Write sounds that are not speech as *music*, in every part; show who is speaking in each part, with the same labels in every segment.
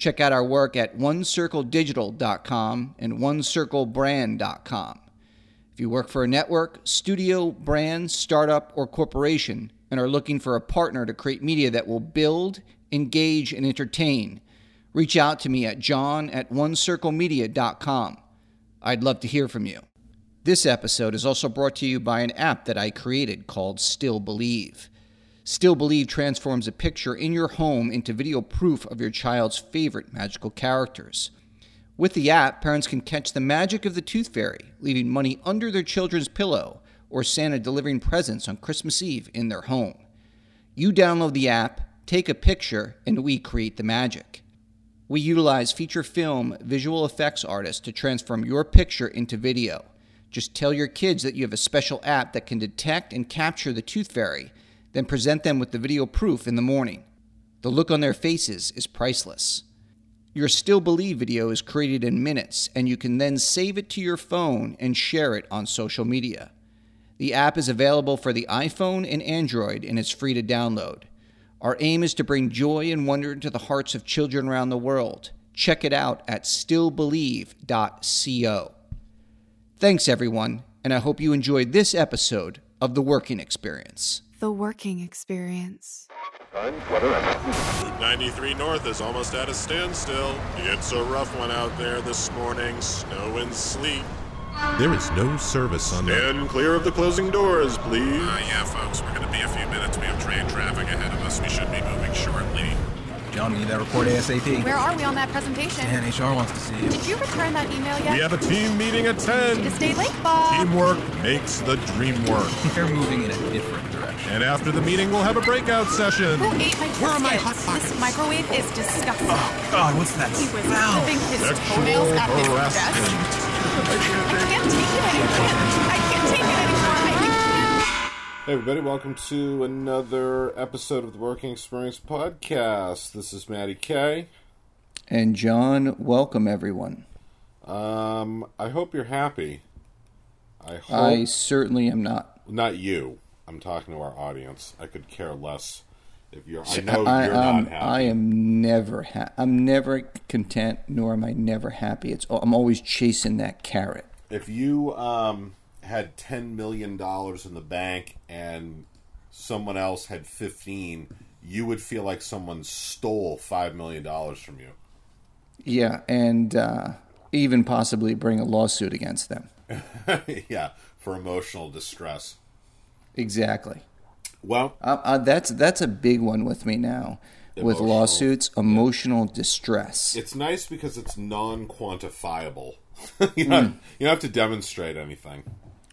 Speaker 1: Check out our work at onecircledigital.com and onecirclebrand.com. If you work for a network, studio, brand, startup, or corporation and are looking for a partner to create media that will build, engage, and entertain, reach out to me at john at onecirclemedia.com. I'd love to hear from you. This episode is also brought to you by an app that I created called Still Believe. Still Believe transforms a picture in your home into video proof of your child's favorite magical characters. With the app, parents can catch the magic of the Tooth Fairy, leaving money under their children's pillow, or Santa delivering presents on Christmas Eve in their home. You download the app, take a picture, and we create the magic. We utilize feature film visual effects artists to transform your picture into video. Just tell your kids that you have a special app that can detect and capture the Tooth Fairy then present them with the video proof in the morning. The look on their faces is priceless. Your Still Believe video is created in minutes, and you can then save it to your phone and share it on social media. The app is available for the iPhone and Android, and it's free to download. Our aim is to bring joy and wonder into the hearts of children around the world. Check it out at stillbelieve.co. Thanks, everyone, and I hope you enjoyed this episode of The Working Experience.
Speaker 2: The working experience.
Speaker 3: Route 93 North is almost at a standstill. It's a rough one out there this morning. Snow and sleet.
Speaker 4: There is no service on the.
Speaker 3: Stand clear of the closing doors, please.
Speaker 5: Uh, yeah, folks, we're going to be a few minutes. We have train traffic ahead of us. We should be moving shortly.
Speaker 6: John, we need that report ASAP.
Speaker 7: Where are we on that presentation?
Speaker 6: And HR wants to see you.
Speaker 7: Did you return that email yet?
Speaker 3: We have a team meeting at 10.
Speaker 7: To stay late, Bob.
Speaker 3: Teamwork makes the dream work. *laughs*
Speaker 6: They're moving in a different direction.
Speaker 3: And after the meeting, we'll have a breakout session.
Speaker 7: Who ate my
Speaker 6: Where are my
Speaker 7: biscuits?
Speaker 6: hot pockets?
Speaker 7: This microwave is disgusting.
Speaker 6: Oh, God, what's that
Speaker 7: He was
Speaker 6: smell?
Speaker 7: clipping his
Speaker 3: Sexual
Speaker 7: toenails at his
Speaker 3: harassment.
Speaker 7: desk. I can't take it anymore. I can't take it anymore. I.
Speaker 8: Hey everybody, welcome to another episode of the Working Experience Podcast. This is Maddie K.
Speaker 1: And John, welcome everyone.
Speaker 8: Um, I hope you're happy. I hope
Speaker 1: I certainly am not.
Speaker 8: not you. I'm talking to our audience. I could care less if you're. I know
Speaker 1: I,
Speaker 8: you're
Speaker 1: um,
Speaker 8: not happy.
Speaker 1: I am never ha- I'm never content, nor am I never happy. It's I'm always chasing that carrot.
Speaker 8: If you um had ten million dollars in the bank and someone else had fifteen, you would feel like someone stole five million dollars from you.
Speaker 1: Yeah, and uh, even possibly bring a lawsuit against them. *laughs*
Speaker 8: yeah, for emotional distress.
Speaker 1: Exactly.
Speaker 8: Well,
Speaker 1: Uh, uh, that's that's a big one with me now. With
Speaker 8: Emotional.
Speaker 1: lawsuits, emotional distress.
Speaker 8: It's nice because it's non-quantifiable. *laughs* you, don't, you don't have to demonstrate anything.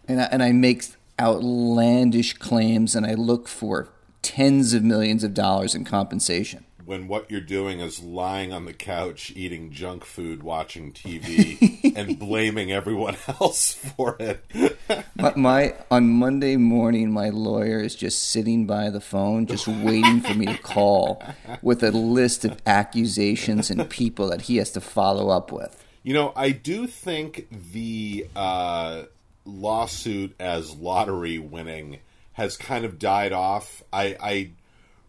Speaker 1: and I, and I make outlandish claims, and I look for tens of millions of dollars in compensation.
Speaker 8: When what you're doing is lying on the couch, eating junk food, watching TV, *laughs* and blaming everyone *laughs* else for it.
Speaker 1: My, my on Monday morning, my lawyer is just sitting by the phone, just waiting for me to call with a list of accusations and people that he has to follow up with.
Speaker 8: You know, I do think the uh, lawsuit as lottery winning has kind of died off. I, I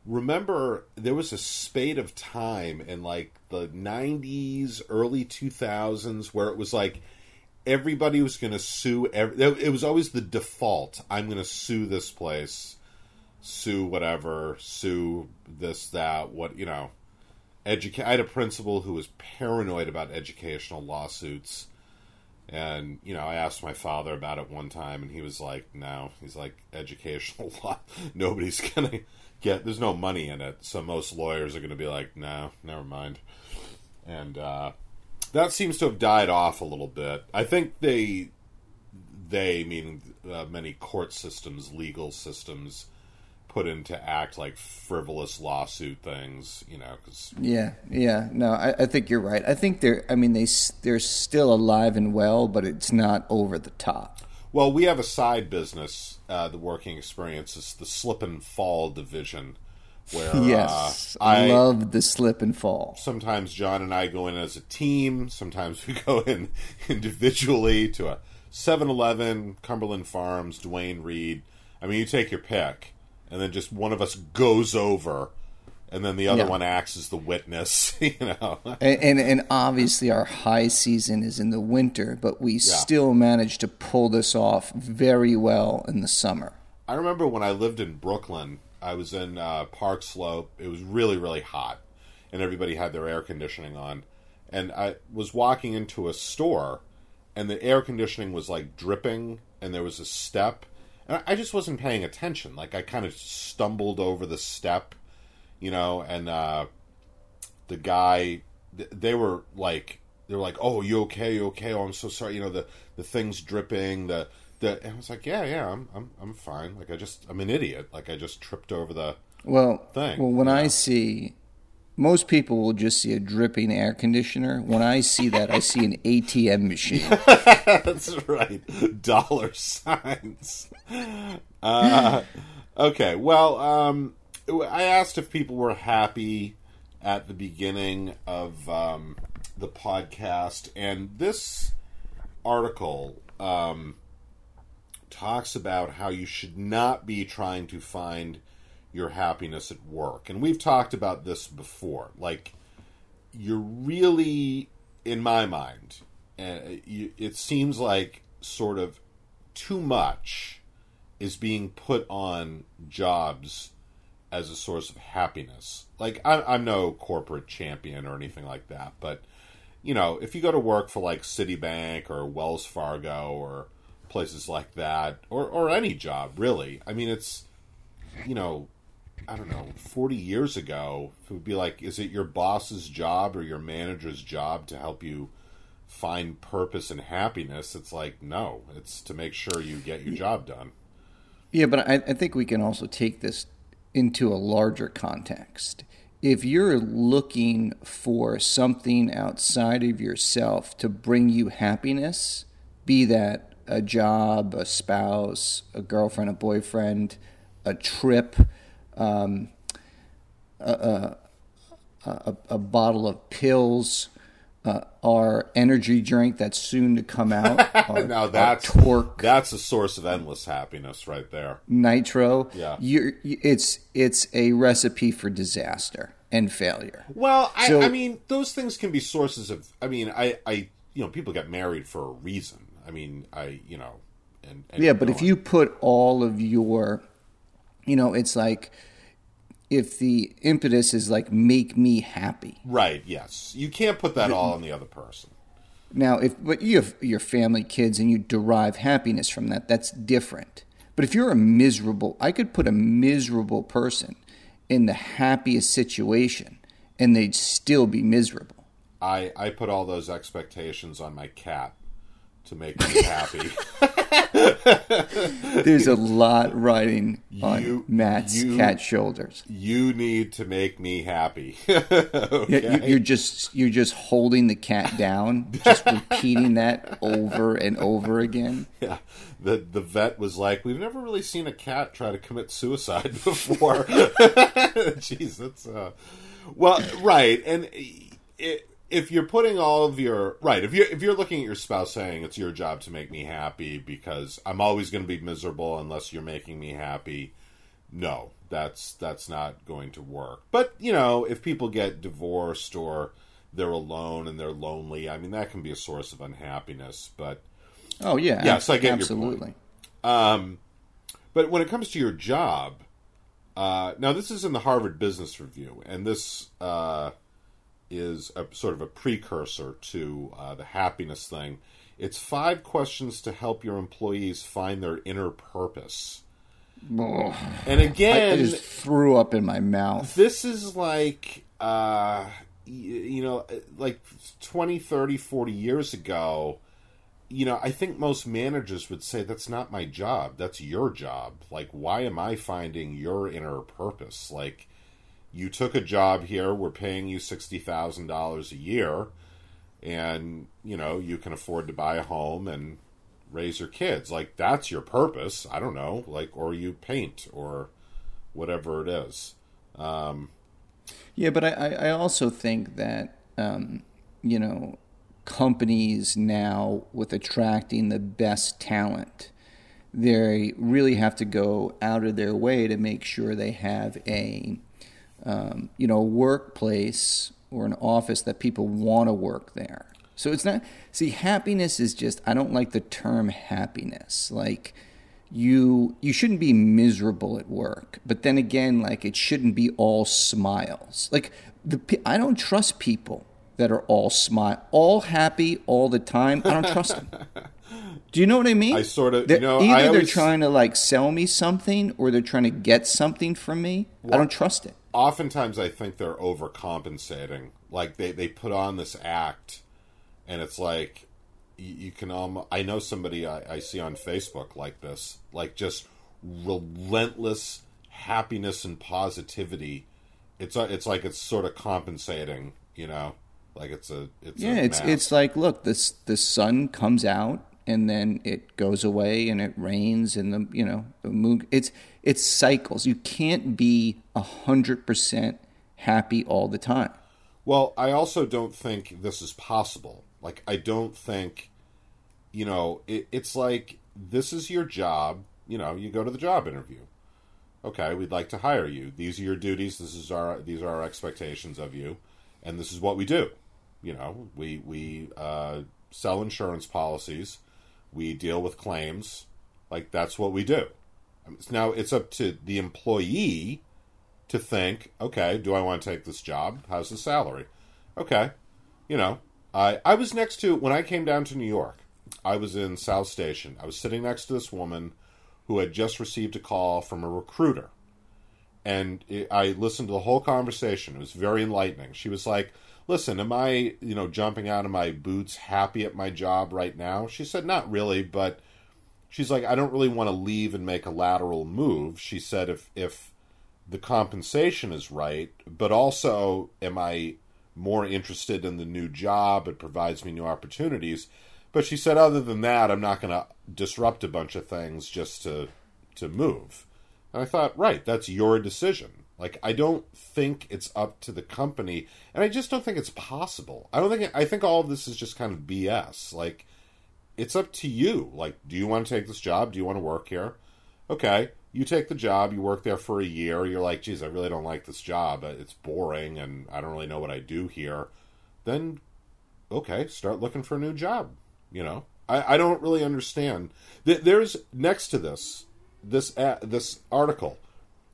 Speaker 8: remember there was a spate of time in like the 90s, early 2000s where it was like everybody was going to sue. Every, it was always the default. I'm going to sue this place, sue whatever, sue this, that, what, you know. Educa- I had a principal who was paranoid about educational lawsuits And you know, I asked my father about it one time, and he was like, "No." He's like, "Educational *laughs* law. Nobody's gonna get. There's no money in it, so most lawyers are gonna be like, no, never mind." And uh, that seems to have died off a little bit. I think they, they meaning uh, many court systems, legal systems, put into act like frivolous lawsuit things. You know, because
Speaker 1: Yeah, yeah. No, I, I think you're right. I think they're. I mean, they they're still alive and well, but it's not over the top.
Speaker 8: Well, we have a side business, uh, the working experience is the slip and fall division, where
Speaker 1: Yes,
Speaker 8: uh, I
Speaker 1: love the slip and fall.
Speaker 8: sometimes John and I go in as a team, sometimes *laughs* we go in individually to a 7-Eleven, Cumberland Farms, Duane Reade. I mean, you take your pick, and then just one of us goes over, and then the other
Speaker 1: Yeah.
Speaker 8: one acts as the witness. *laughs* You know,
Speaker 1: And, and and obviously our high season is in the winter, but we still manage to pull this off very well in the summer.
Speaker 8: I remember when I lived in Brooklyn, I was in uh, Park Slope. It was really, really hot, and everybody had their air conditioning on. And I was walking into a store, and the air conditioning was like dripping, and there was a step. And I just wasn't paying attention. Like, I kind of stumbled over the step, you know, and uh, the guy, th- they were like, they were like, "Oh, you okay? You okay? Oh, I'm so sorry. You know, the the thing's dripping. The the." And I was like, "Yeah, yeah, I'm I'm I'm fine. Like, I just I'm an idiot. Like, I just tripped over the."
Speaker 1: Well,
Speaker 8: Thing,
Speaker 1: well, when I see, most people will just see a dripping air conditioner. When I see that, I see an ATM machine. *laughs*
Speaker 8: That's right. Dollar signs. Uh, okay. Well, um, I asked if people were happy at the beginning of um, the podcast, and this article um, talks about how you should not be trying to find your happiness at work. And we've talked about this before. Like, you're really, in my mind, uh, you, it seems like sort of too much is being put on jobs as a source of happiness. Like, I'm, I'm no corporate champion or anything like that, but you know, if you go to work for like Citibank or Wells Fargo or places like that, or or any job really, I mean, it's you know, I don't know, forty years ago, it would be like, is it your boss's job or your manager's job to help you find purpose and happiness? It's like, no, it's to make sure you get your job done.
Speaker 1: Yeah, but I, I think we can also take this into a larger context. If you're looking for something outside of yourself to bring you happiness, be that a job, a spouse, a girlfriend, a boyfriend, a trip, um, a, a, a, a bottle of pills, uh, our energy drink that's soon to come out, *laughs* our,
Speaker 8: Now that's
Speaker 1: torque
Speaker 8: that's a source of endless happiness right there.
Speaker 1: nitro.
Speaker 8: Yeah.
Speaker 1: You're, it's it's a recipe for disaster and failure.
Speaker 8: Well, I,
Speaker 1: So-
Speaker 8: I mean, those things can be sources of. I mean, I, I, you know, people get married for a reason. I mean, I, you know, and, and
Speaker 1: Yeah, but if you put all of your, you know, it's like if the impetus is like make me happy.
Speaker 8: right, yes, you can't put that all on the other person.
Speaker 1: Now, if but you have your family, kids, and you derive happiness from that, that's different. But if you're a miserable, I could put a miserable person in the happiest situation, and they'd still be miserable.
Speaker 8: I, I put all those expectations on my cat to make me happy. *laughs*
Speaker 1: There's a lot riding on
Speaker 8: You-
Speaker 1: Matt's
Speaker 8: you-
Speaker 1: cat shoulders.
Speaker 8: you need to make me happy. *laughs* Okay?
Speaker 1: you- You're just you're just holding the cat down, just repeating that over and over again.
Speaker 8: Yeah, the the vet was like, "We've never really seen a cat try to commit suicide *laughs* before." Jeez, that's uh, well, right. And i if you're putting all of your right, if you're if you're looking at your spouse saying it's your job to make me happy because I'm always going to be miserable unless you're making me happy, no, that's that's not going to work. But you know, if people get divorced or they're alone and they're lonely, I mean, that can be a source of unhappiness. But
Speaker 1: Oh yeah,
Speaker 8: Yes, I get your point.
Speaker 1: absolutely.
Speaker 8: But when it comes to your job, uh, now this is in the Harvard Business Review, and this uh, is a sort of a precursor to uh, the happiness thing. It's five questions to help your employees find their inner purpose.
Speaker 1: Oh,
Speaker 8: And again,
Speaker 1: I just threw up in my mouth.
Speaker 8: this is like uh you know like 20 30 40 years ago you know i think most managers would say that's not my job that's your job like why am i finding your inner purpose like you took a job here we're paying you $60000 a year and you know you can afford to buy a home and raise your kids. Like that's your purpose i don't know like or you paint or whatever it is.
Speaker 1: Yeah, but I, I I also think that um, you know companies now with attracting the best talent, they really have to go out of their way to make sure they have a um, you know workplace or an office that people want to work there. So it's not see happiness is just I don't like the term happiness. Like you you shouldn't be miserable at work but then again like it shouldn't be all smiles. Like the i don't trust people that are all smile all happy all the time. I don't trust them. *laughs* Do you know what i mean?
Speaker 8: I sort of- you know,
Speaker 1: either
Speaker 8: I
Speaker 1: they're trying to like sell me something or they're trying to get something from me. I don't trust it
Speaker 8: oftentimes I think they're overcompensating. Like they, they put on this act, and it's like you, you can almost. I know somebody I, I see on Facebook like this, like just relentless happiness and positivity. It's a- it's like it's sort of compensating, you know, like it's a it's
Speaker 1: Yeah,
Speaker 8: a
Speaker 1: it's
Speaker 8: mask.
Speaker 1: it's like look, this the sun comes out and then it goes away and it rains and the you know the moon. It's it's cycles. You can't be a hundred percent happy all the time.
Speaker 8: Well, I also don't think this is possible. Like, I don't think, you know, it, it's like this is your job. You know, you go to the job interview. Okay, we'd like to hire you. These are your duties. This is our these are our expectations of you, and this is what we do. You know, we we uh, sell insurance policies. We deal with claims. Like that's what we do. Um, now it's up to the employee to think, okay, do I want to take this job? How's the salary? Okay. You know, I I was next to when I came down to New York. I was in South Station. I was sitting next to this woman who had just received a call from a recruiter. And it, I listened to the whole conversation. It was very enlightening. She was like, "Listen, am I, you know, jumping out of my boots happy at my job right now?" She said, "Not really, but she's like, I don't really want to leave and make a lateral move." She said if if the compensation is right, but also am I more interested in the new job? It provides me new opportunities. But she said, other than that, I'm not going to disrupt a bunch of things just to to move. And I thought, right, that's your decision. Like, I don't think it's up to the company, and I just don't think it's possible. I don't think I think all of this is just kind of BS. Like, it's up to you. Like, do you want to take this job? Do you want to work here? Okay, you take the job, you work there for a year, you're like, geez, I really don't like this job. Uh, it's boring and I don't really know what I do here. Then, okay, start looking for a new job. You know, I, I don't really understand. There's next to this, this ad, this article,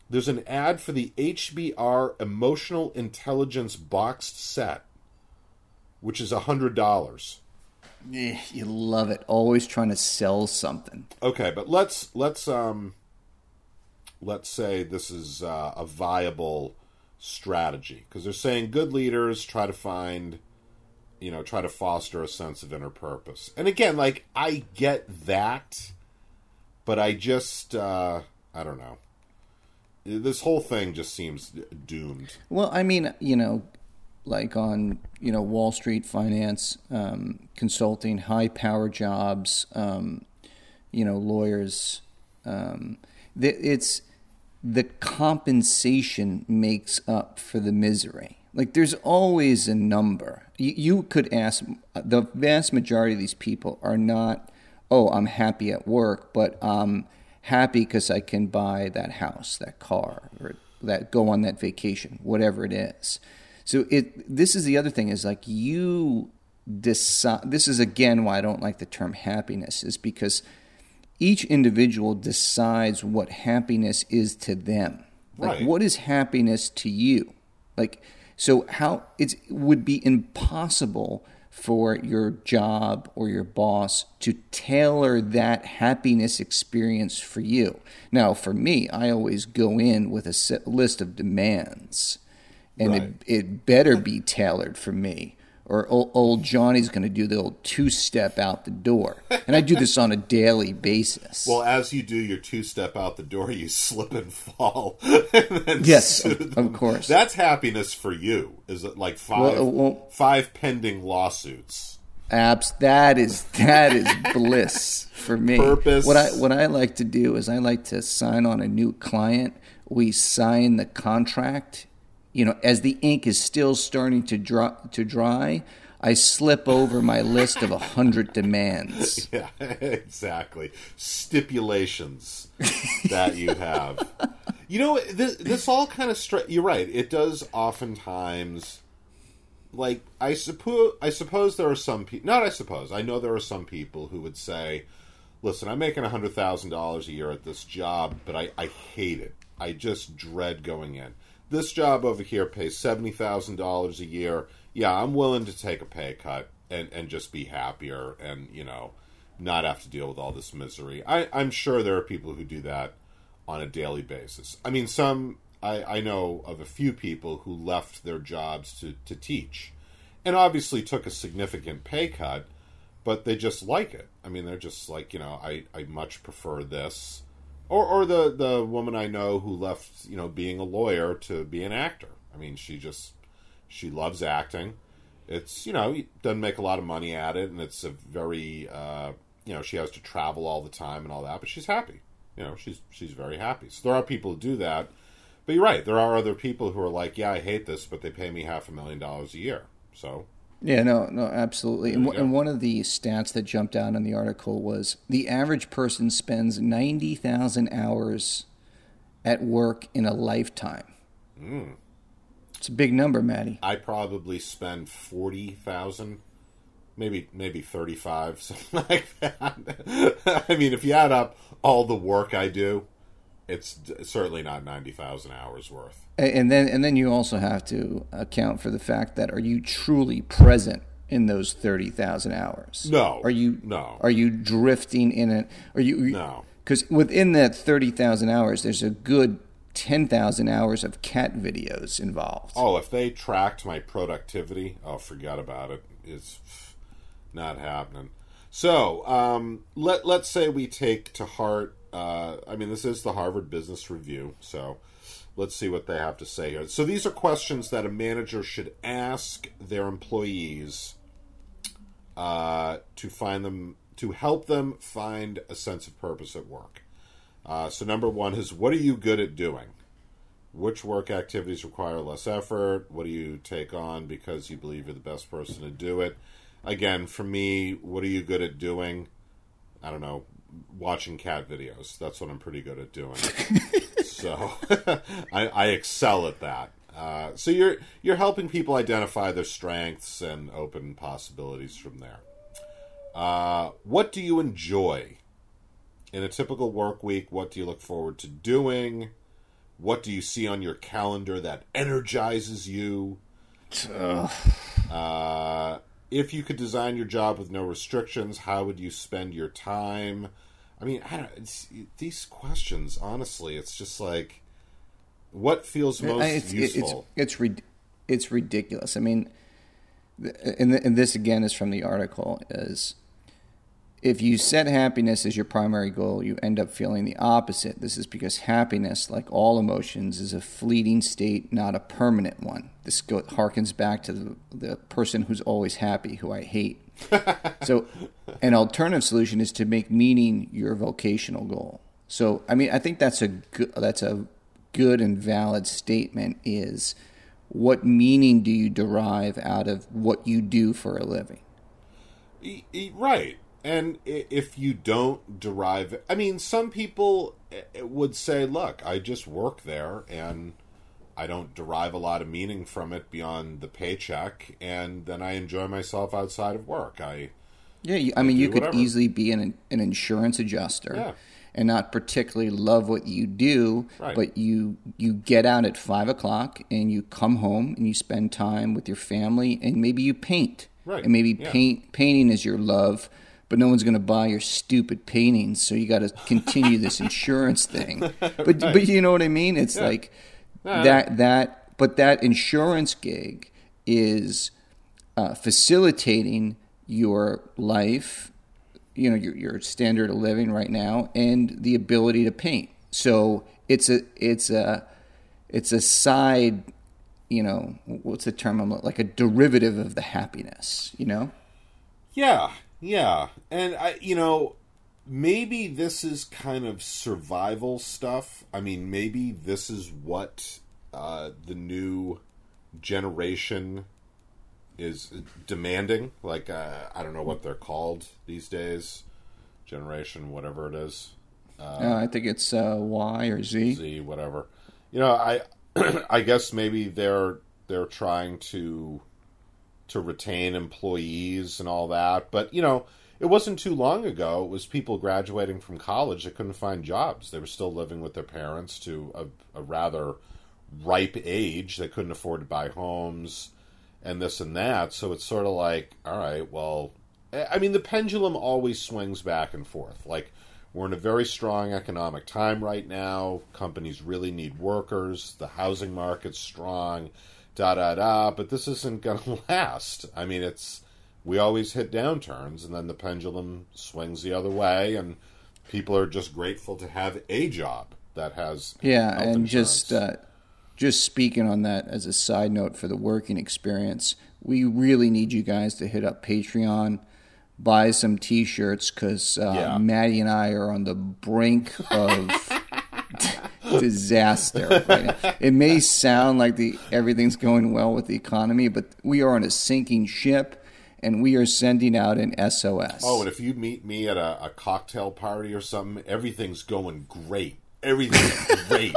Speaker 8: there's an ad for the HBR Emotional Intelligence boxed set, which is a hundred dollars.
Speaker 1: Eh, You love it. Always trying to sell something.
Speaker 8: Okay, but let's let's um let's say this is uh, a viable strategy because they're saying good leaders try to find you know try to foster a sense of inner purpose. And again, like I get that, but I just uh I don't know. This whole thing just seems doomed.
Speaker 1: Well, I mean, you know, like on you know Wall Street finance, um, consulting, high power jobs, um, you know, lawyers. Um, it's the compensation makes up for the misery. Like there's always a number. You, you could ask the vast majority of these people are not. Oh, I'm happy at work, but I'm happy because I can buy that house, that car, or that go on that vacation, whatever it is. So it this is the other thing is like you decide. This is again why I don't like the term happiness is because each individual decides what happiness is to them. Like
Speaker 8: Right.
Speaker 1: what is happiness to you? Like so how it would be impossible for your job or your boss to tailor that happiness experience for you. Now, for me, I always go in with a list of demands, and
Speaker 8: Right.
Speaker 1: it, it better be tailored for me. Or old, old Johnny's going to do the old two step out the door. And I do this on a daily basis.
Speaker 8: Well, as you do your two step out the door, you slip and fall. and *laughs* then
Speaker 1: Yes, of- of course.
Speaker 8: That's happiness for you. Is it like five
Speaker 1: Well, well-
Speaker 8: five pending lawsuits?
Speaker 1: Abs that is that is bliss for me.
Speaker 8: Purpose.
Speaker 1: What I what I like to do is I like to sign on a new client. We sign the contract. You know, as the ink is still starting to dry, to dry, I slip over my list of a hundred demands. *laughs*
Speaker 8: Yeah, exactly. Stipulations that you have. You know, this, this all kind of stri- You're right. It does oftentimes. Like I suppose, I suppose there are some people. Not I suppose. I know there are some people who would say, "Listen, I'm making hundred thousand dollars a year at this job, but I, I hate it. I just dread going in. This job over here pays seventy thousand dollars a year. Yeah, I'm willing to take a pay cut and and just be happier and you know not have to deal with all this misery. I, I'm sure there are people who do that on a daily basis. I mean, some I, I know of a few people who left their jobs to, to teach, and obviously took a significant pay cut, but they just like it. I mean, they're just like you know, I, I much prefer this, or or the the woman I know who left you know being a lawyer to be an actor. I mean, she just she loves acting. It's you know doesn't make a lot of money at it, and it's a very uh, you know she has to travel all the time and all that, but she's happy. You know she's she's very happy. So there are people who do that, but you're right. There are other people who are like, yeah, I hate this, but they pay me half a million dollars a year. So
Speaker 1: Yeah, no, no, absolutely. And, w- and one of the stats that jumped out in the article was the average person spends 90,000 hours at work in a lifetime. Hmm. It's a big number, Maddie.
Speaker 8: I probably spend forty thousand, maybe maybe thirty five, *laughs* something like that. *laughs* I mean, if you add up all the work I do, it's certainly not ninety thousand hours worth.
Speaker 1: And then, and then you also have to account for the fact that are you truly present in those 30,000 hours?
Speaker 8: No.
Speaker 1: Are you,
Speaker 8: No.
Speaker 1: Are you drifting in it? Are you,
Speaker 8: No.
Speaker 1: Because within that 30,000 hours, there's a good 10,000 hours of cat videos involved.
Speaker 8: Oh, if they tracked my productivity, oh, forget about it. It's not happening. So, um, let let's say we take to heart. Uh, I mean, this is the Harvard Business Review, so let's see what they have to say here. So, these are questions that a manager should ask their employees uh, to find them to help them find a sense of purpose at work. Uh, so, number one is what are you good at doing? Which work activities require less effort? What do you take on because you believe you're the best person to do it? Again, for me, what are you good at doing? I don't know, watching cat videos. That's what I'm pretty good at doing. *laughs* so *laughs* I, I excel at that. Uh, so you're you're helping people identify their strengths and open possibilities from there. Uh, what do you enjoy in a typical work week? What do you look forward to doing? What do you see on your calendar that energizes you? Uh, if you could design your job with no restrictions, how would you spend your time? I mean, I don't. It's, these questions, honestly, it's just like, what feels uh, most
Speaker 1: I- it's, it's,
Speaker 8: useful?
Speaker 1: it's, rid- it's ridiculous. I mean, and, th- and this again is from the article is if you set happiness as your primary goal, you end up feeling the opposite. This is because happiness, like all emotions, is a fleeting state, not a permanent one. This go- harkens back to the, the person who's always happy, who I hate. *laughs* so, an alternative solution is to make meaning your vocational goal. So, I mean, I think that's a good, that's a good and valid statement. Is what meaning do you derive out of what you do for a living?
Speaker 8: Right. And if you don't derive, I mean, some people eh, would say, look, I just work there and I don't derive a lot of meaning from it beyond the paycheck, and then I enjoy myself outside of work. I,
Speaker 1: Yeah, you, I mean, you could
Speaker 8: whatever.
Speaker 1: easily be an an insurance adjuster
Speaker 8: Yeah.
Speaker 1: and not particularly love what you do,
Speaker 8: Right.
Speaker 1: but you you get out at five o'clock and you come home and you spend time with your family and maybe you paint
Speaker 8: Right,
Speaker 1: And maybe
Speaker 8: yeah.
Speaker 1: paint painting is your love, but no one's going to buy your stupid paintings, so you got to continue this *laughs* insurance thing. *laughs* But but you know what I mean? It's like that that but that insurance gig is uh, facilitating your life, you know, your your standard of living right now, and the ability to paint. So it's a it's a it's a side, you know, what's the term? I'm like a derivative of the happiness, you know.
Speaker 8: Yeah, yeah. And I you know, maybe this is kind of survival stuff. I mean, maybe this is what uh, the new generation is demanding. Like, uh, I don't know what they're called these days. Generation, whatever it is.
Speaker 1: Uh, I think it's uh, Y or Z.
Speaker 8: Z, whatever. You know, I *clears throat* I guess maybe they're they're trying to to retain employees and all that, but you know, it wasn't too long ago. It was people graduating from college that couldn't find jobs. They were still living with their parents to a, a rather ripe age. They couldn't afford to buy homes and this and that. So it's sort of like, all right, well, I I mean, the pendulum always swings back and forth. Like, we're in a very strong economic time right now. Companies really need workers. The housing market's strong, da da da. But this isn't going *laughs* to last. I mean, it's we always hit downturns, and then the pendulum swings the other way, and people are just grateful to have a job that has
Speaker 1: Yeah, and
Speaker 8: insurance.
Speaker 1: just uh, just speaking on that as a side note for the working experience, we really need you guys to hit up Patreon, buy some T-shirts because uh,
Speaker 8: Yeah.
Speaker 1: Maddie and I are on the brink of *laughs* disaster. Right. It may sound like the everything's going well with the economy, but we are on a sinking ship, and we are sending out an SOS.
Speaker 8: Oh, and if you meet me at a, a cocktail party or something, everything's going great. Everything's *laughs* great.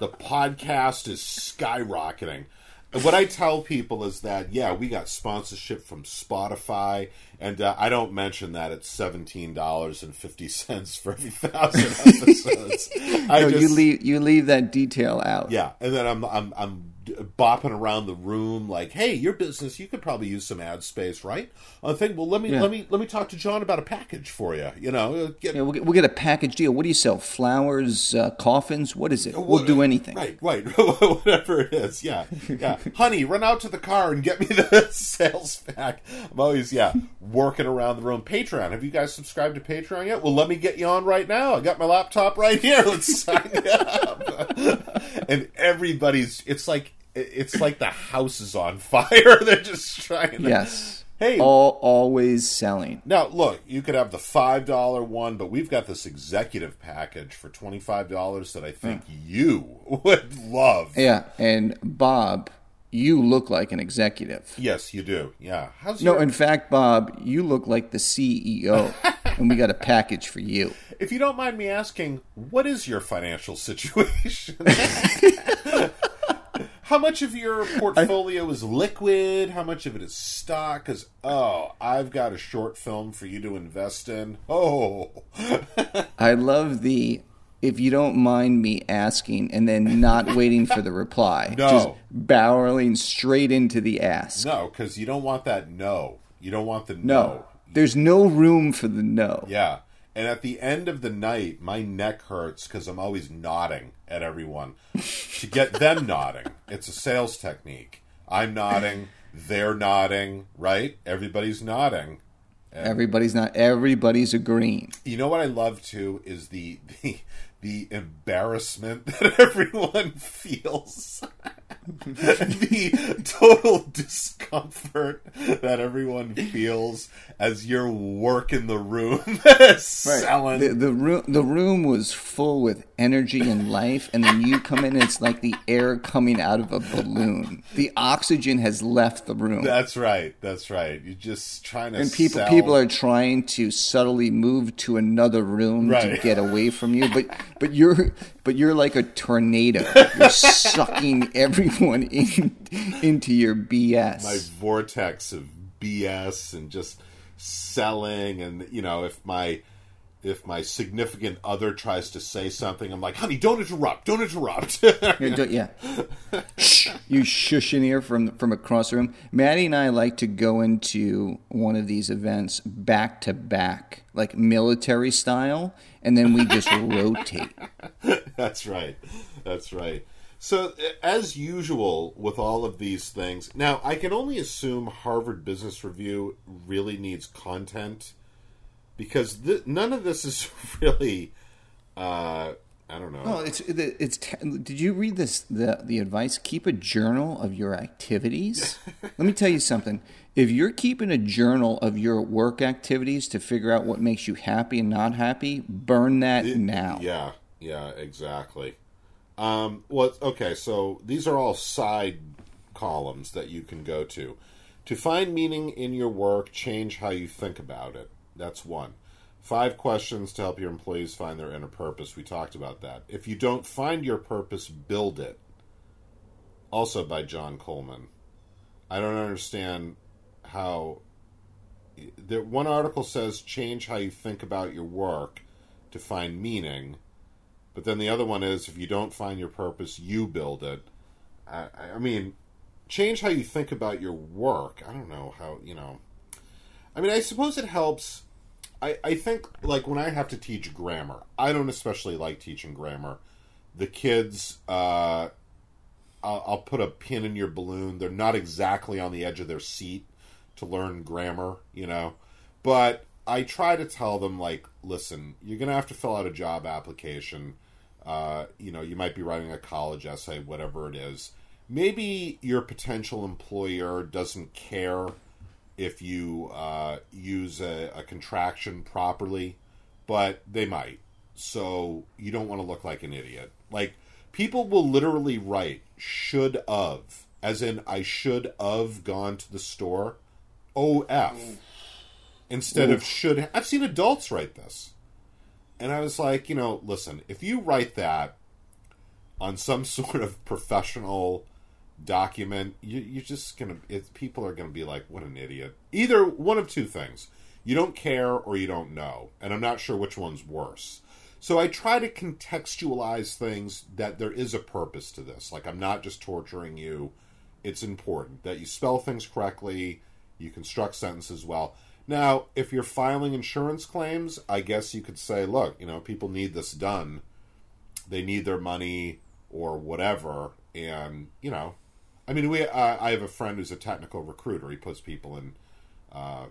Speaker 8: The podcast is skyrocketing. And what I tell people is that, yeah, we got sponsorship from Spotify, and uh, I don't mention that it's seventeen dollars and fifty cents for every thousand *laughs* episodes. I
Speaker 1: no, you leave you leave that detail out.
Speaker 8: yeah, and then I'm I'm I'm bopping around the room like, "Hey, your business, you could probably use some ad space, right?" I think, well, let me
Speaker 1: Yeah.
Speaker 8: let me let me talk to John about a package for you. You know, uh, get,
Speaker 1: Yeah, we'll get, we'll get a package deal. What do you sell? Flowers, uh, coffins? What is it? We'll do anything.
Speaker 8: Right, right, *laughs* whatever it is. Yeah, yeah. *laughs* Honey, run out to the car and get me the *laughs* sales pack. I'm always yeah working around the room. Patreon. Have you guys subscribed to Patreon yet? Well, let me get you on right now. I got my laptop right here. Let's sign up. and everybody's. It's like it's like the house is on *laughs* fire. *laughs* They're just trying. To,
Speaker 1: Yes.
Speaker 8: Hey.
Speaker 1: All always selling.
Speaker 8: Now, look, you could have the five dollar one, but we've got this executive package for twenty five dollars that I think mm. you *laughs* would love.
Speaker 1: Yeah, and Bob, you look like an executive.
Speaker 8: Yes, you do. Yeah. How's
Speaker 1: No,
Speaker 8: your,
Speaker 1: in fact, Bob, you look like the CEO, and we got a package for you.
Speaker 8: if you don't mind me asking, what is your financial situation? How much of your portfolio is liquid? How much of it is stock? Because oh, I've got a short film for you to invest in. Oh, *laughs*
Speaker 1: I love the if you don't mind me asking, and then not waiting for the reply, *laughs*
Speaker 8: No.
Speaker 1: just barreling straight into the ask.
Speaker 8: no, because you don't want that. No, you don't want the
Speaker 1: No, there's no room for the no.
Speaker 8: Yeah. And at the end of the night, my neck hurts because I'm always nodding at everyone to get them *laughs* nodding. It's a sales technique. I'm nodding, they're nodding, right? Everybody's nodding.
Speaker 1: Everybody's not. Everybody's agreeing.
Speaker 8: You know what I love too is the *laughs* the, the embarrassment *laughs* that everyone feels. *laughs* the total discomfort that everyone feels as you're working the room *laughs* selling.
Speaker 1: The, the room the room was full with energy and life, and then you come in, and it's like the air coming out of a balloon. The oxygen has left the room,
Speaker 8: That's right. That's right. You're just trying to
Speaker 1: and people
Speaker 8: sell-
Speaker 1: people are trying to subtly move to another room to get away from you. But but you're but you're like a tornado. *laughs* You're sucking everyone in into your BS.
Speaker 8: my vortex of BS and just selling and you know if my if my significant other tries to say something, I'm like, honey, don't interrupt, don't interrupt.
Speaker 1: Yeah, yeah. Shh. You shush in here from from across the room. Maddie and I like to go into one of these events back to back, like military style, and then we just rotate. *laughs*
Speaker 8: That's right. That's right. So, as usual with all of these things, now I can only assume Harvard Business Review really needs content because th- none of this is *laughs* really, uh, I don't know.
Speaker 1: It's it's. Did you read this? The the advice: keep a journal of your activities. *laughs* Let me tell you something. If you're keeping a journal of your work activities to figure out what makes you happy and not happy, burn that now.
Speaker 8: Yeah, yeah, exactly. Um, well, okay, so these are all side columns that you can go to. To find meaning in your work, change how you think about it. That's one. Five questions to help your employees find their inner purpose. We talked about that. If you don't find your purpose, build it. Also by John Coleman. I don't understand how. There, one article says change how you think about your work to find meaning, but then the other one is if you don't find your purpose, you build it. I, I mean, change how you think about your work. I don't know how you know. I mean, I suppose it helps. I, I think like when I have to teach grammar, I don't especially like teaching grammar. The kids, uh, I'll, I'll put a pin in your balloon. They're not exactly on the edge of their seat to learn grammar, you know, but I try to tell them like, listen, you're gonna have to fill out a job application. Uh, you know, you might be writing a college essay, whatever it is. Maybe your potential employer doesn't care if you uh, use a, a contraction properly, but they might. So you don't want to look like an idiot. Like people will literally write "should of," as in I should have gone to the store. OF instead of should. I've seen adults write this, and I was like, you know, listen, if you write that on some *laughs* sort of professional document, you, you're just gonna. It, people are gonna be like, "What an idiot!" Either one of two things: you don't care or you don't know, and I'm not sure which one's worse. So I try to contextualize things that there is a purpose to this. Like I'm not just torturing you. It's important that you spell things correctly, you construct sentences well. Now, if you're filing insurance claims, I guess you could say, look, you know, people need this done. They need their money or whatever, and you know, I mean, we. Uh, I have a friend who's a technical recruiter. He puts people in uh,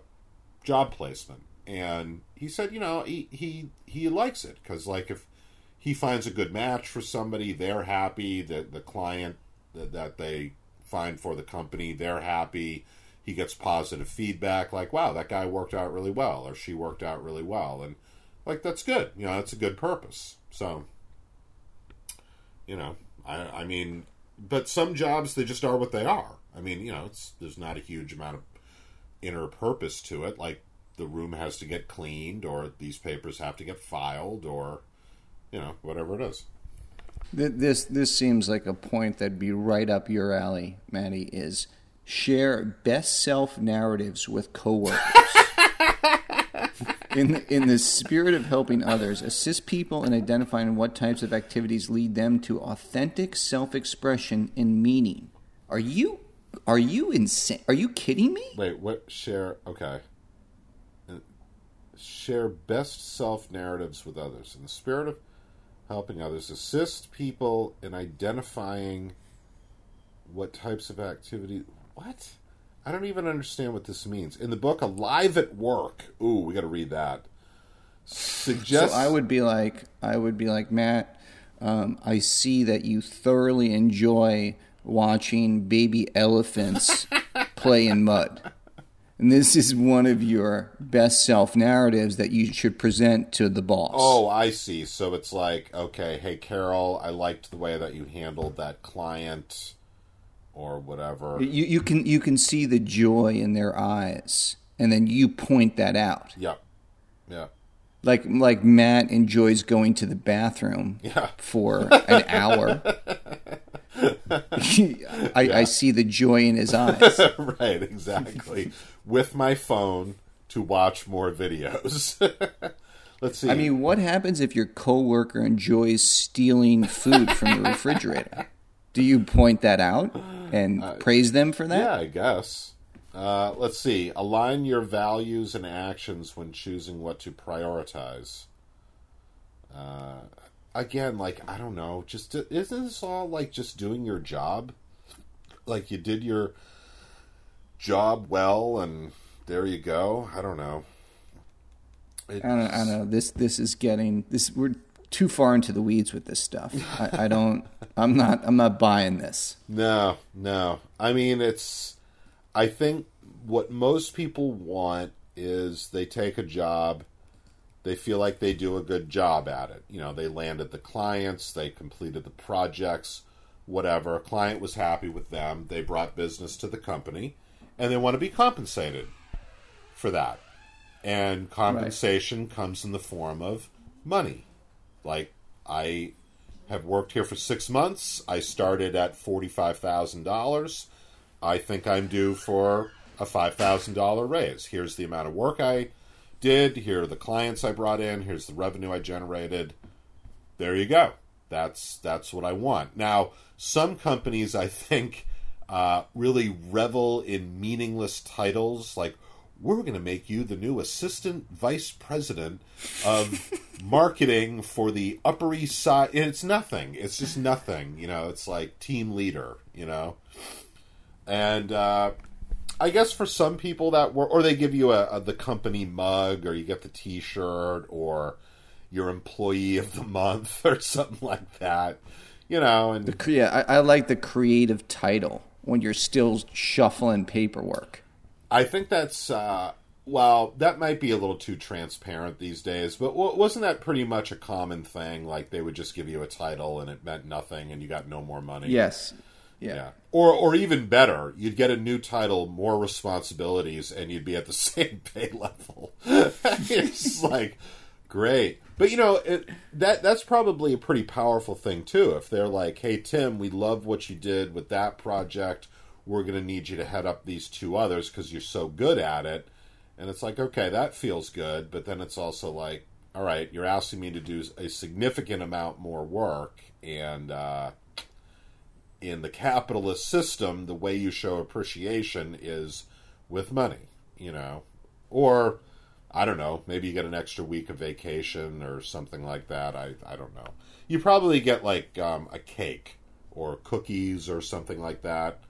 Speaker 8: job placement, and he said, you know, he he he likes it because like if he finds a good match for somebody, they're happy. That the client that, that they find for the company, they're happy. He gets positive feedback, like, "Wow, that guy worked out really well," or "She worked out really well," and like that's good. You know, that's a good purpose. So, you know, I I mean, but some jobs they just are what they are. I mean, you know, it's there's not a huge amount of inner purpose to it. Like the room has to get cleaned, or these papers have to get filed, or you know, whatever it is.
Speaker 1: This this seems like a point that'd be right up your alley, Maddie. Is share best self narratives with coworkers. *laughs* in the, in the spirit of helping others, assist people in identifying what types of activities lead them to authentic self expression and meaning. Are you are you insane? Are you kidding me?
Speaker 8: Wait, what? Share? Okay. Uh, Share best self narratives with others in the spirit of helping others. Assist people in identifying what types of activity. What? I don't even understand what this means. In the book Alive at Work. Ooh, we got to read that. Suggest.
Speaker 1: So I would be like, I would be like, Matt. Um, I see that you thoroughly enjoy watching baby elephants *laughs* play in mud, and this is one of your best self narratives that you should present to the boss.
Speaker 8: Oh, I see. So it's like, okay, hey, Carol, I liked the way that you handled that client or whatever.
Speaker 1: you you can you can see the joy in their eyes, and then you point that out.
Speaker 8: Yep. Yeah.
Speaker 1: Like like Matt enjoys going to the bathroom
Speaker 8: Yeah. *laughs*
Speaker 1: for an hour. *laughs* I, I see the joy in his eyes. *laughs*
Speaker 8: right, exactly. With my phone to watch more videos. Let's see.
Speaker 1: I mean, what happens if your coworker enjoys stealing food from the refrigerator? Do you point that out and praise them for that?
Speaker 8: yeah, I guess. Uh, let's see. Align your values and actions when choosing what to prioritize. Uh, again, like I don't know, just isn't this all like just doing your job? Like you did your job well, and there you go. I don't know. It's,
Speaker 1: I don't, I don't know. This this is getting this. We're too far into the weeds with this stuff. I, I don't. I'm not. I'm not buying this.
Speaker 8: No, no. I mean, it's. I think what most people want is they take a job, they feel like they do a good job at it. You know, they landed the clients, they completed the projects, whatever. A client was happy with them, they brought business to the company, and they want to be compensated for that. And compensation comes in the form of money. Like, I have worked here for six months. I started at $45,000. I think I'm due for a $5,000 raise. Here's the amount of work I did. Here are the clients I brought in. Here's the revenue I generated. There you go. That's that's what I want. Now, some companies I think uh, really revel in meaningless titles like we're going to make you the new assistant vice president of *laughs* marketing for the Upper East Side. And it's nothing. It's just nothing. You know, it's like team leader. You know, and uh, I guess for some people that were, or they give you a, a the company mug, or you get the T-shirt, or your employee of the month, *laughs* or something like that. You know, and
Speaker 1: The, yeah, I, I like the creative title when you're still shuffling paperwork.
Speaker 8: I think that's uh, well, that might be a little too transparent these days. But w- wasn't that pretty much a common thing? Like they would just give you a title and it meant nothing, and you got no more money.
Speaker 1: Yes. Yeah.
Speaker 8: Yeah. Or or even better, you'd get a new title, more responsibilities, and you'd be at the *laughs* same pay level. *laughs* it's *laughs* like great. But you know, it, that that's probably a pretty powerful thing too. If they're like, "Hey Tim, we love what you did with that project. We're going to need you to head up these two others because you're so good at it." And it's like, "Okay, that feels good." But then it's also like, "All right, you're asking me to do a significant amount more work and uh in the capitalist system, the way you show appreciation is with money, you know, or I don't know, maybe you get an extra week of vacation or something like that. I I don't know. You probably get like um, a cake or cookies or something like that.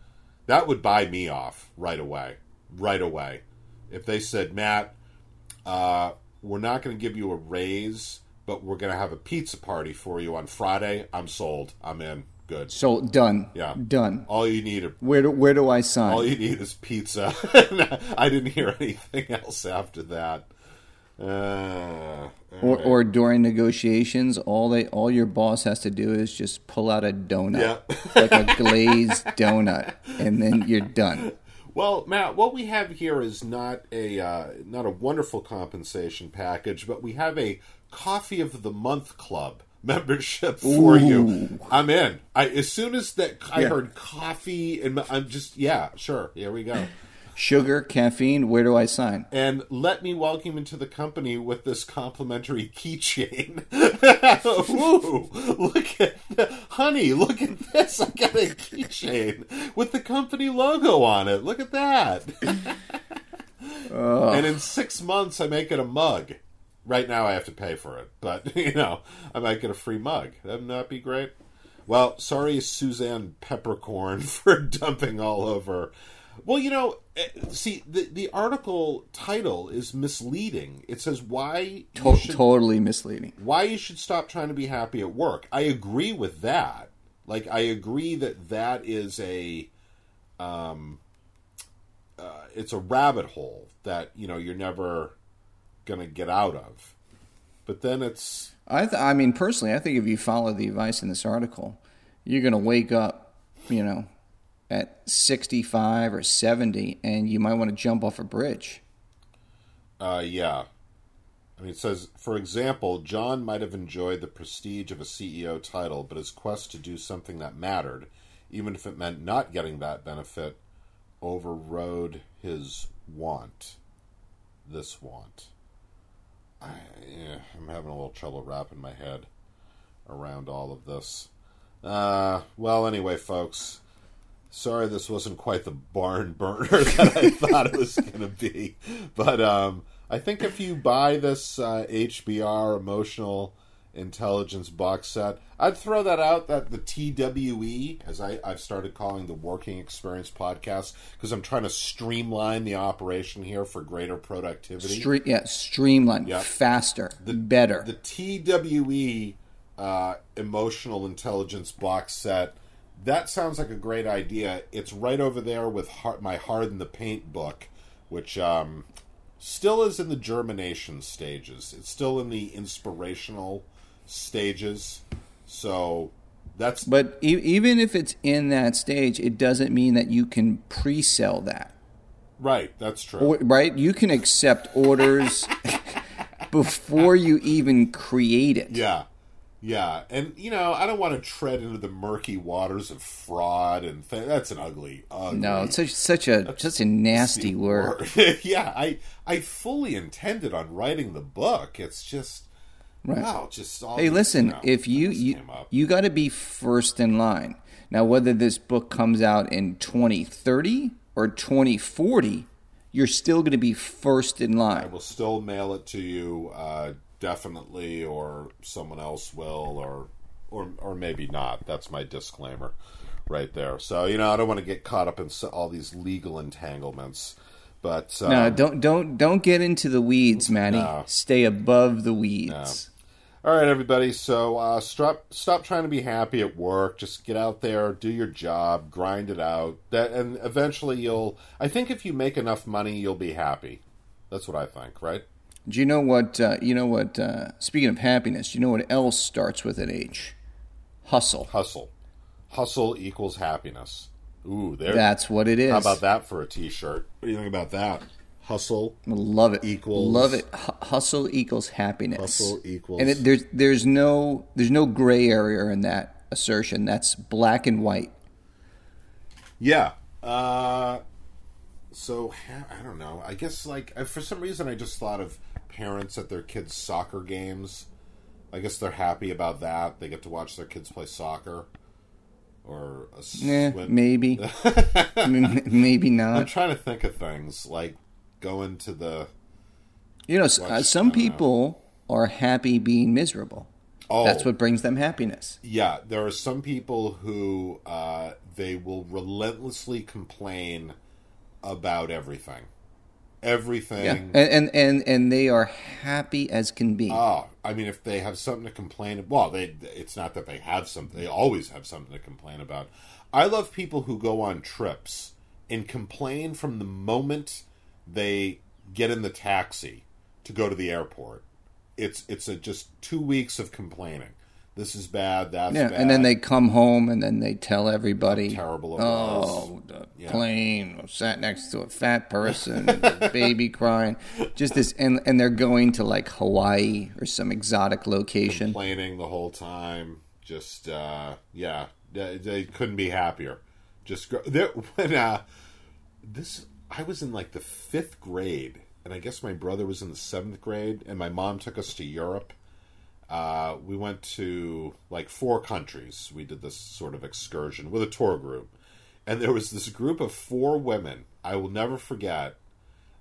Speaker 8: That would buy me off right away, right away. If they said, Matt, uh, we're not going to give you a raise, but we're going to have a pizza party for you on Friday, I'm sold. I'm in. Good.
Speaker 1: So done.
Speaker 8: Yeah.
Speaker 1: Done.
Speaker 8: All you need are
Speaker 1: Where do where do I sign?
Speaker 8: all you need is pizza. *laughs* I didn't hear anything else after that. Uh,
Speaker 1: or, or during negotiations, all they all your boss has to do is just pull out a donut,
Speaker 8: Yeah. *laughs*
Speaker 1: like a glazed donut, and then you're done.
Speaker 8: well, Matt, what we have here is not a uh, not a wonderful compensation package, but we have a coffee of the month club *laughs* membership for you. I'm in. I as soon as that I
Speaker 1: Yeah.
Speaker 8: heard coffee and I'm just yeah, sure. Here we go.
Speaker 1: Sugar, caffeine. Where do I sign?
Speaker 8: and let me welcome into the company with this complimentary keychain. *laughs* Ooh, look at the, honey, look at this. I got a keychain with the company logo on it. Look at that. and in six months, I make it a mug. Right now, I have to pay for it, but *laughs* you know, I might get a free mug. That'd not be great. Well, sorry, Suzanne Peppercorn, *laughs* for dumping all over. Well, you know, eh, see, the the article title is misleading. It says why you
Speaker 1: To-
Speaker 8: should,
Speaker 1: totally misleading.
Speaker 8: why you should stop trying to be happy at work. I agree with that. Like, I agree that that is a, um, uh, it's a rabbit hole that you know you're never gonna get out of. But then it's
Speaker 1: I th- I mean, personally, I think if you follow the advice in this article, you're going to wake up, you know, at 65 or 70, and you might want to jump off a bridge.
Speaker 8: Uh, yeah. I mean, it says, for example, John might have enjoyed the prestige of a CEO title, but his quest to do something that mattered, even if it meant not getting that benefit, overrode his want. This want. I, yeah, I'm having a little trouble wrapping my head around all of this. Uh, well, anyway, folks, sorry this wasn't quite the barn *laughs* burner that I thought it was going to be, but um, I think if you buy this uh, HBR emotional intelligence box set, I'd throw that out. That the TWE, as I, I've started calling the Working Experience podcast, because I'm trying to streamline the operation here for greater productivity.
Speaker 1: Stre- yeah, streamline,
Speaker 8: Yep.
Speaker 1: faster, better.
Speaker 8: the TWE uh, emotional intelligence box set. That sounds like a great idea. It's right over there with my Harden the Paint book, which um, still is in the germination stages. It's still in the inspirational stages. So that's
Speaker 1: but e- even if it's in that stage, it doesn't mean that you can pre-sell that.
Speaker 8: right. That's true.
Speaker 1: Or, right? You can accept orders *laughs* before you even create it.
Speaker 8: Yeah. Yeah, and you know, I don't want to tread into the murky waters of fraud and th- that's an ugly, ugly.
Speaker 1: No, it's such such a such a nasty word. *laughs*
Speaker 8: yeah, I I fully intended on writing the book. It's just
Speaker 1: Right.
Speaker 8: wow, just all
Speaker 1: Hey,
Speaker 8: these,
Speaker 1: listen,
Speaker 8: know,
Speaker 1: if you you, you got to be first in line. Now, whether this book comes out in 2030 or 2040, you're still going to be first in line.
Speaker 8: I will still mail it to you, uh, definitely, or someone else will, or or or maybe not. That's my disclaimer, right there. So you know, I don't want to get caught up in all these legal entanglements, but um,
Speaker 1: No, don't don't don't get into the weeds, Manny.
Speaker 8: No.
Speaker 1: Stay above the weeds.
Speaker 8: All right, everybody. So uh, stop stop trying to be happy at work. Just get out there, do your job, grind it out. That and eventually you'll. I think if you make enough money, you'll be happy. That's what I think, right?
Speaker 1: Do you know what? Uh, you know what? Uh, speaking of happiness, do you know what else starts with an H? Hustle.
Speaker 8: Hustle, hustle equals happiness. Ooh, there.
Speaker 1: That's what it is.
Speaker 8: How about that for a T-shirt? What do you think about that? Hustle.
Speaker 1: Love it.
Speaker 8: Equals-
Speaker 1: love it. Hu- hustle equals happiness.
Speaker 8: Hustle equals-
Speaker 1: and it, there's there's no there's no gray area in that assertion. That's black and white.
Speaker 8: Yeah. Uh, so ha- I don't know. I guess like for some reason I just thought of parents at their kids' soccer games. I guess they're happy about that. They get to watch their kids play soccer. Or a
Speaker 1: Eh, maybe, *laughs* M- maybe not.
Speaker 8: I'm trying to think of things like going to the.
Speaker 1: You know, uh,
Speaker 8: Watch-
Speaker 1: some
Speaker 8: don't know.
Speaker 1: people are happy being miserable.
Speaker 8: Oh,
Speaker 1: That's what brings them happiness.
Speaker 8: Yeah, there are some people who uh, they will relentlessly complain about everything, everything.
Speaker 1: Yeah, and and and, and they are happy as can be.
Speaker 8: Oh, I mean, if they have something to complain, well, they it's not that they have something; they always have something to complain about. I love people who go on trips and complain from the moment they get in the taxi to go to the airport. It's it's a just two weeks of complaining. This is bad. That's
Speaker 1: yeah,
Speaker 8: bad.
Speaker 1: and then they come home and then they tell everybody
Speaker 8: How terrible it
Speaker 1: Oh, the
Speaker 8: Yeah.
Speaker 1: plane I sat next to a fat person, a *laughs* baby crying. Just this, and and they're going to like Hawaii or some exotic location.
Speaker 8: complaining the whole time. Just uh, yeah, they, they couldn't be happier. Just gr- there, *laughs* when uh, this, I was in like the fifth grade, and I guess my brother was in the seventh grade, and my mom took us to Europe. Uh, we went to like four countries. We did this sort of excursion with a tour group, and there was this group of four women. I will never forget.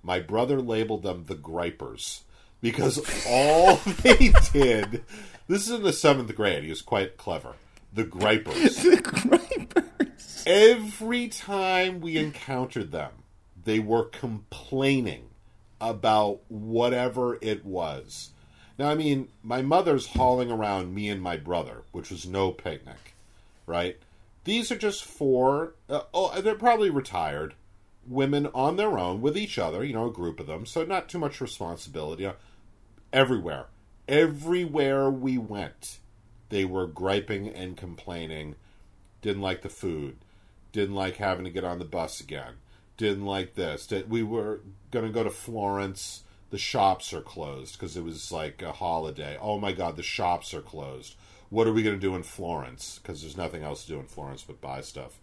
Speaker 8: My brother labeled them the gripers because all *laughs* they did. This is in the seventh grade. He was quite clever. The gripers. *laughs*
Speaker 1: The gripers.
Speaker 8: Every time we encountered them, they were complaining about whatever it was. Now, I mean, my mother's hauling around me and my brother, which was no picnic, right? These are just four, uh, oh, they're probably retired women on their own with each other, you know, a group of them, so not too much responsibility. uh, Everywhere. Everywhere we went, they were griping and complaining. Didn't like the food. Didn't like having to get on the bus again. Didn't like this. We were going to go to Florence. The shops are closed because it was like a holiday. Oh my God, the shops are closed. What are we going to do in Florence? Because there's nothing else to do in Florence but buy stuff.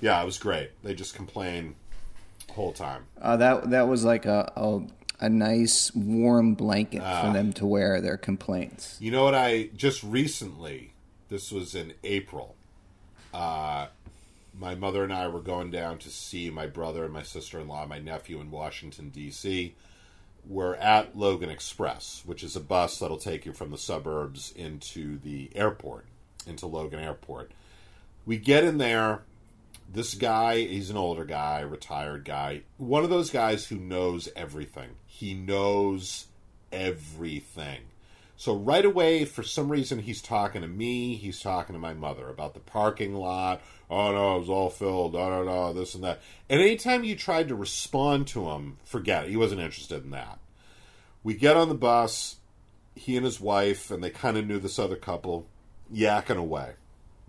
Speaker 8: Yeah, it was great. They just complain the whole time.
Speaker 1: Uh, that that was like a, a a nice warm blanket
Speaker 8: Ah.
Speaker 1: for them to wear their complaints.
Speaker 8: You know what? I just recently, this was in April, uh, my mother and I were going down to see my brother and my sister in law, my nephew in Washington, D.C. We're at Logan Express, which is a bus that'll take you from the suburbs into the airport, into Logan Airport. We get in there. This guy, he's an older guy, retired guy. One of those guys who knows everything. He knows everything. So right away, for some reason, he's talking to me. He's talking to my mother about the parking lot. Oh no, it was all filled. No, no, no, this and that. And anytime you tried to respond to him, forget it. He wasn't interested in that. We get on the bus. He and his wife, and they kind of knew this other couple, yakking away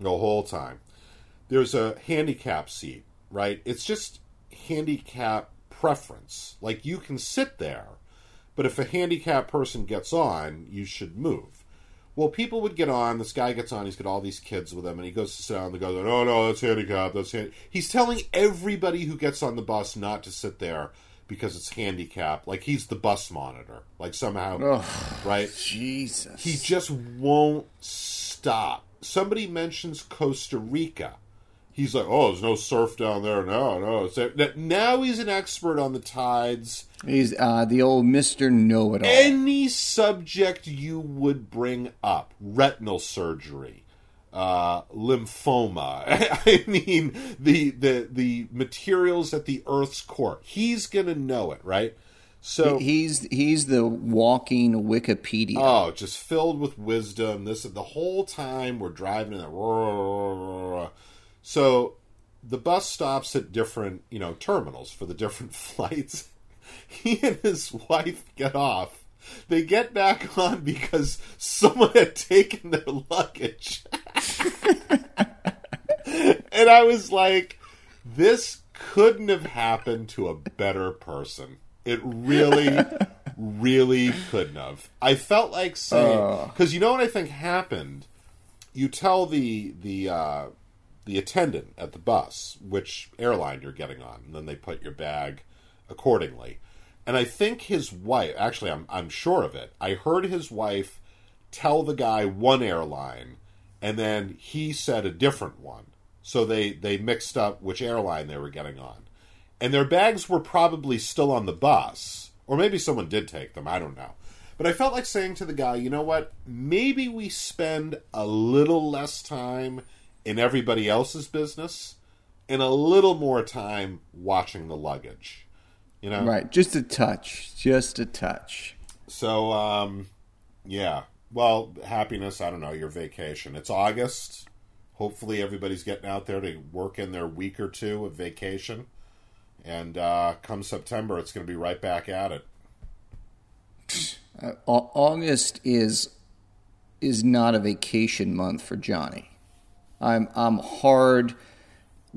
Speaker 8: the whole time. There's a handicap seat, right? It's just handicap preference. Like you can sit there, but if a handicapped person gets on, you should move. Well, people would get on. This guy gets on. He's got all these kids with him, and he goes to sit down. The guy's like, "Oh no, that's handicapped. That's hand-. He's telling everybody who gets on the bus not to sit there because it's handicapped. Like he's the bus monitor. Like somehow, right?
Speaker 1: Jesus.
Speaker 8: He just won't stop. Somebody mentions Costa Rica. He's like, "Oh, there's no surf down there. No, no." There. Now he's an expert on the tides.
Speaker 1: He's uh, the old Mister Know It All.
Speaker 8: Any subject you would bring up, retinal surgery, uh, lymphoma. *laughs* I mean, the the the materials at the Earth's core. He's gonna know it, right? So
Speaker 1: he's he's the walking Wikipedia.
Speaker 8: Oh, just filled with wisdom. This the whole time we're driving in the so the bus stops at different you know terminals for the different *laughs* flights. He and his wife get off. They get back on because someone had taken their luggage. *laughs* and I was like, this couldn't have happened to a better person. It really, *laughs* really couldn't have. I felt like saying because you know what I think happened. You tell the the uh, the attendant at the bus which airline you're getting on, and then they put your bag accordingly. And I think his wife, actually, I'm I'm sure of it. I heard his wife tell the guy one airline, and then he said a different one. So they they mixed up which airline they were getting on and their bags were probably still on the bus, or maybe someone did take them. I don't know. But I felt like saying to the guy, you know what? Maybe we spend a little less time in everybody else's business and a little more time watching the luggage. You know?
Speaker 1: Right, just a touch, just a touch.
Speaker 8: So, um, yeah. Well, happiness, I don't know, your vacation. It's August. Hopefully, everybody's getting out there to work in their week or two of vacation. And uh, come September, it's going to be right back at it.
Speaker 1: Uh, August is is not a vacation month for Johnny. I'm I'm hard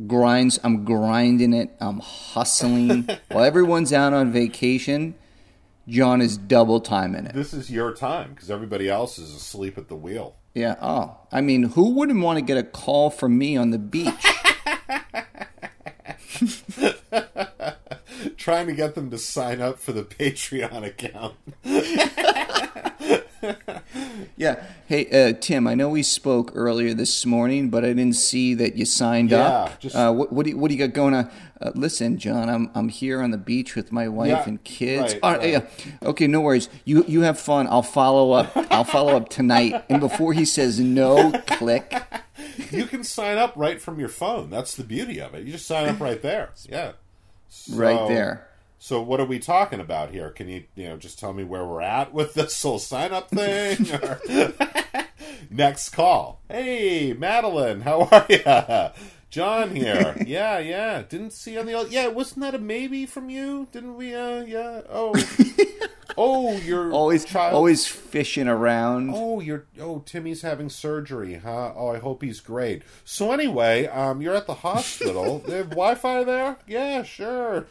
Speaker 1: grinds. I'm grinding it. I'm hustling. *laughs* While everyone's out on vacation, John is double timing it.
Speaker 8: This is your time because everybody else is asleep at the wheel.
Speaker 1: Yeah. Oh, I mean, who wouldn't want to get a call from me on the beach? *laughs*
Speaker 8: Trying to get them to sign up for the Patreon account. *laughs* *laughs*
Speaker 1: Yeah. Hey, uh, Tim. I know we spoke earlier this morning, but I didn't see that you signed
Speaker 8: Yeah,
Speaker 1: up.
Speaker 8: just-
Speaker 1: uh, what, what do you, what do you got going on? Uh, listen, John. I'm I'm here on the beach with my wife
Speaker 8: Yeah,
Speaker 1: and kids.
Speaker 8: right,
Speaker 1: All right,
Speaker 8: right.
Speaker 1: yeah. Okay, no worries. You you have fun. I'll follow up. I'll follow up tonight. And before he says no, click.
Speaker 8: you can sign up right from your phone. That's the beauty of it. You just sign up right there. Yeah.
Speaker 1: Right there.
Speaker 8: So what are we talking about here? Can you you know just tell me where we're at with this whole sign up thing? *laughs* Or- *laughs* Next call. Hey, Madeline, how are you? John here. *laughs* Yeah, yeah. Didn't see on the old. Yeah, wasn't that a maybe from you? Didn't we? Uh, yeah. Oh, oh, you're
Speaker 1: Always
Speaker 8: child.
Speaker 1: always fishing around.
Speaker 8: Oh, you're oh Timmy's having surgery, huh? Oh, I hope he's great. So anyway, um, you're at the hospital. they have Wi-Fi there? Yeah, sure.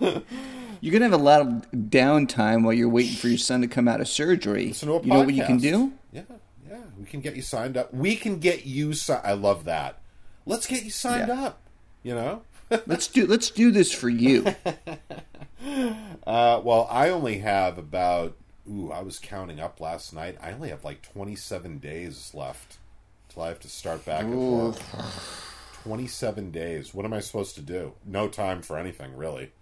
Speaker 1: You're gonna have a lot of downtime while you're waiting for your son to come out of surgery.
Speaker 8: Listen to a
Speaker 1: you know what you can do?
Speaker 8: Yeah, yeah. We can get you signed up. We can get you. Si- I love that. Let's get you signed
Speaker 1: Yeah.
Speaker 8: up. You know. *laughs*
Speaker 1: Let's do let's do this for you. *laughs*
Speaker 8: Uh, well, I only have about. Ooh, I was counting up last night. I only have like 27 days left till I have to start back at work. *sighs* 27 days. What am I supposed to do? No time for anything, really.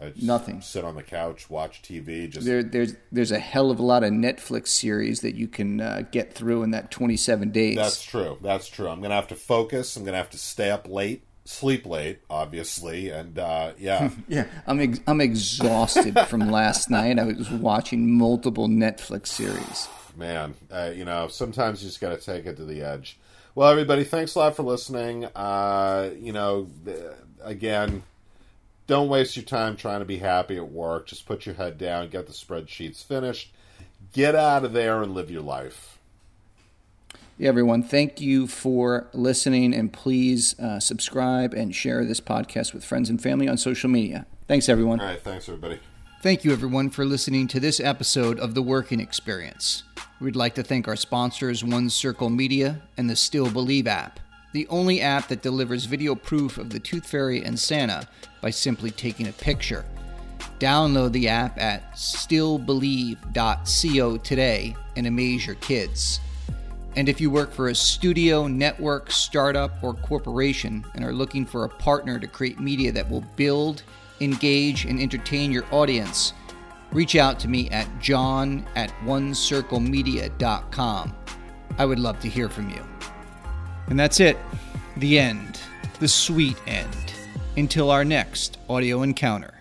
Speaker 8: I
Speaker 1: Nothing.
Speaker 8: Sit on the couch, watch TV. Just
Speaker 1: There, there's there's a hell of a lot of Netflix series that you can uh, get through in that 27 days.
Speaker 8: That's true. That's true. I'm gonna have to focus. I'm gonna have to stay up late, sleep late, obviously, and uh, yeah, *laughs*
Speaker 1: yeah, I'm ex- I'm exhausted *laughs* from last night. I was watching multiple Netflix series.
Speaker 8: man. Uh, you know, sometimes you just gotta take it to the edge. Well, everybody, thanks a lot for listening. Uh, you know, again, don't waste your time trying to be happy at work. Just put your head down, get the spreadsheets finished, get out of there, and live your life.
Speaker 1: Yeah, everyone, thank you for listening, and please uh, subscribe and share this podcast with friends and family on social media. Thanks, everyone.
Speaker 8: All right, thanks, everybody.
Speaker 1: Thank you, everyone, for listening to this episode of The Working Experience. We'd like to thank our sponsors, One Circle Media and the Still Believe app, the only app that delivers video proof of the Tooth Fairy and Santa by simply taking a picture. Download the app at stillbelieve.co today and amaze your kids. And if you work for a studio, network, startup, or corporation and are looking for a partner to create media that will build, engage, and entertain your audience, reach out to me at john at onecirclemedia.com. I would love to hear from you. And that's it. The end. The sweet end. Until our next audio encounter.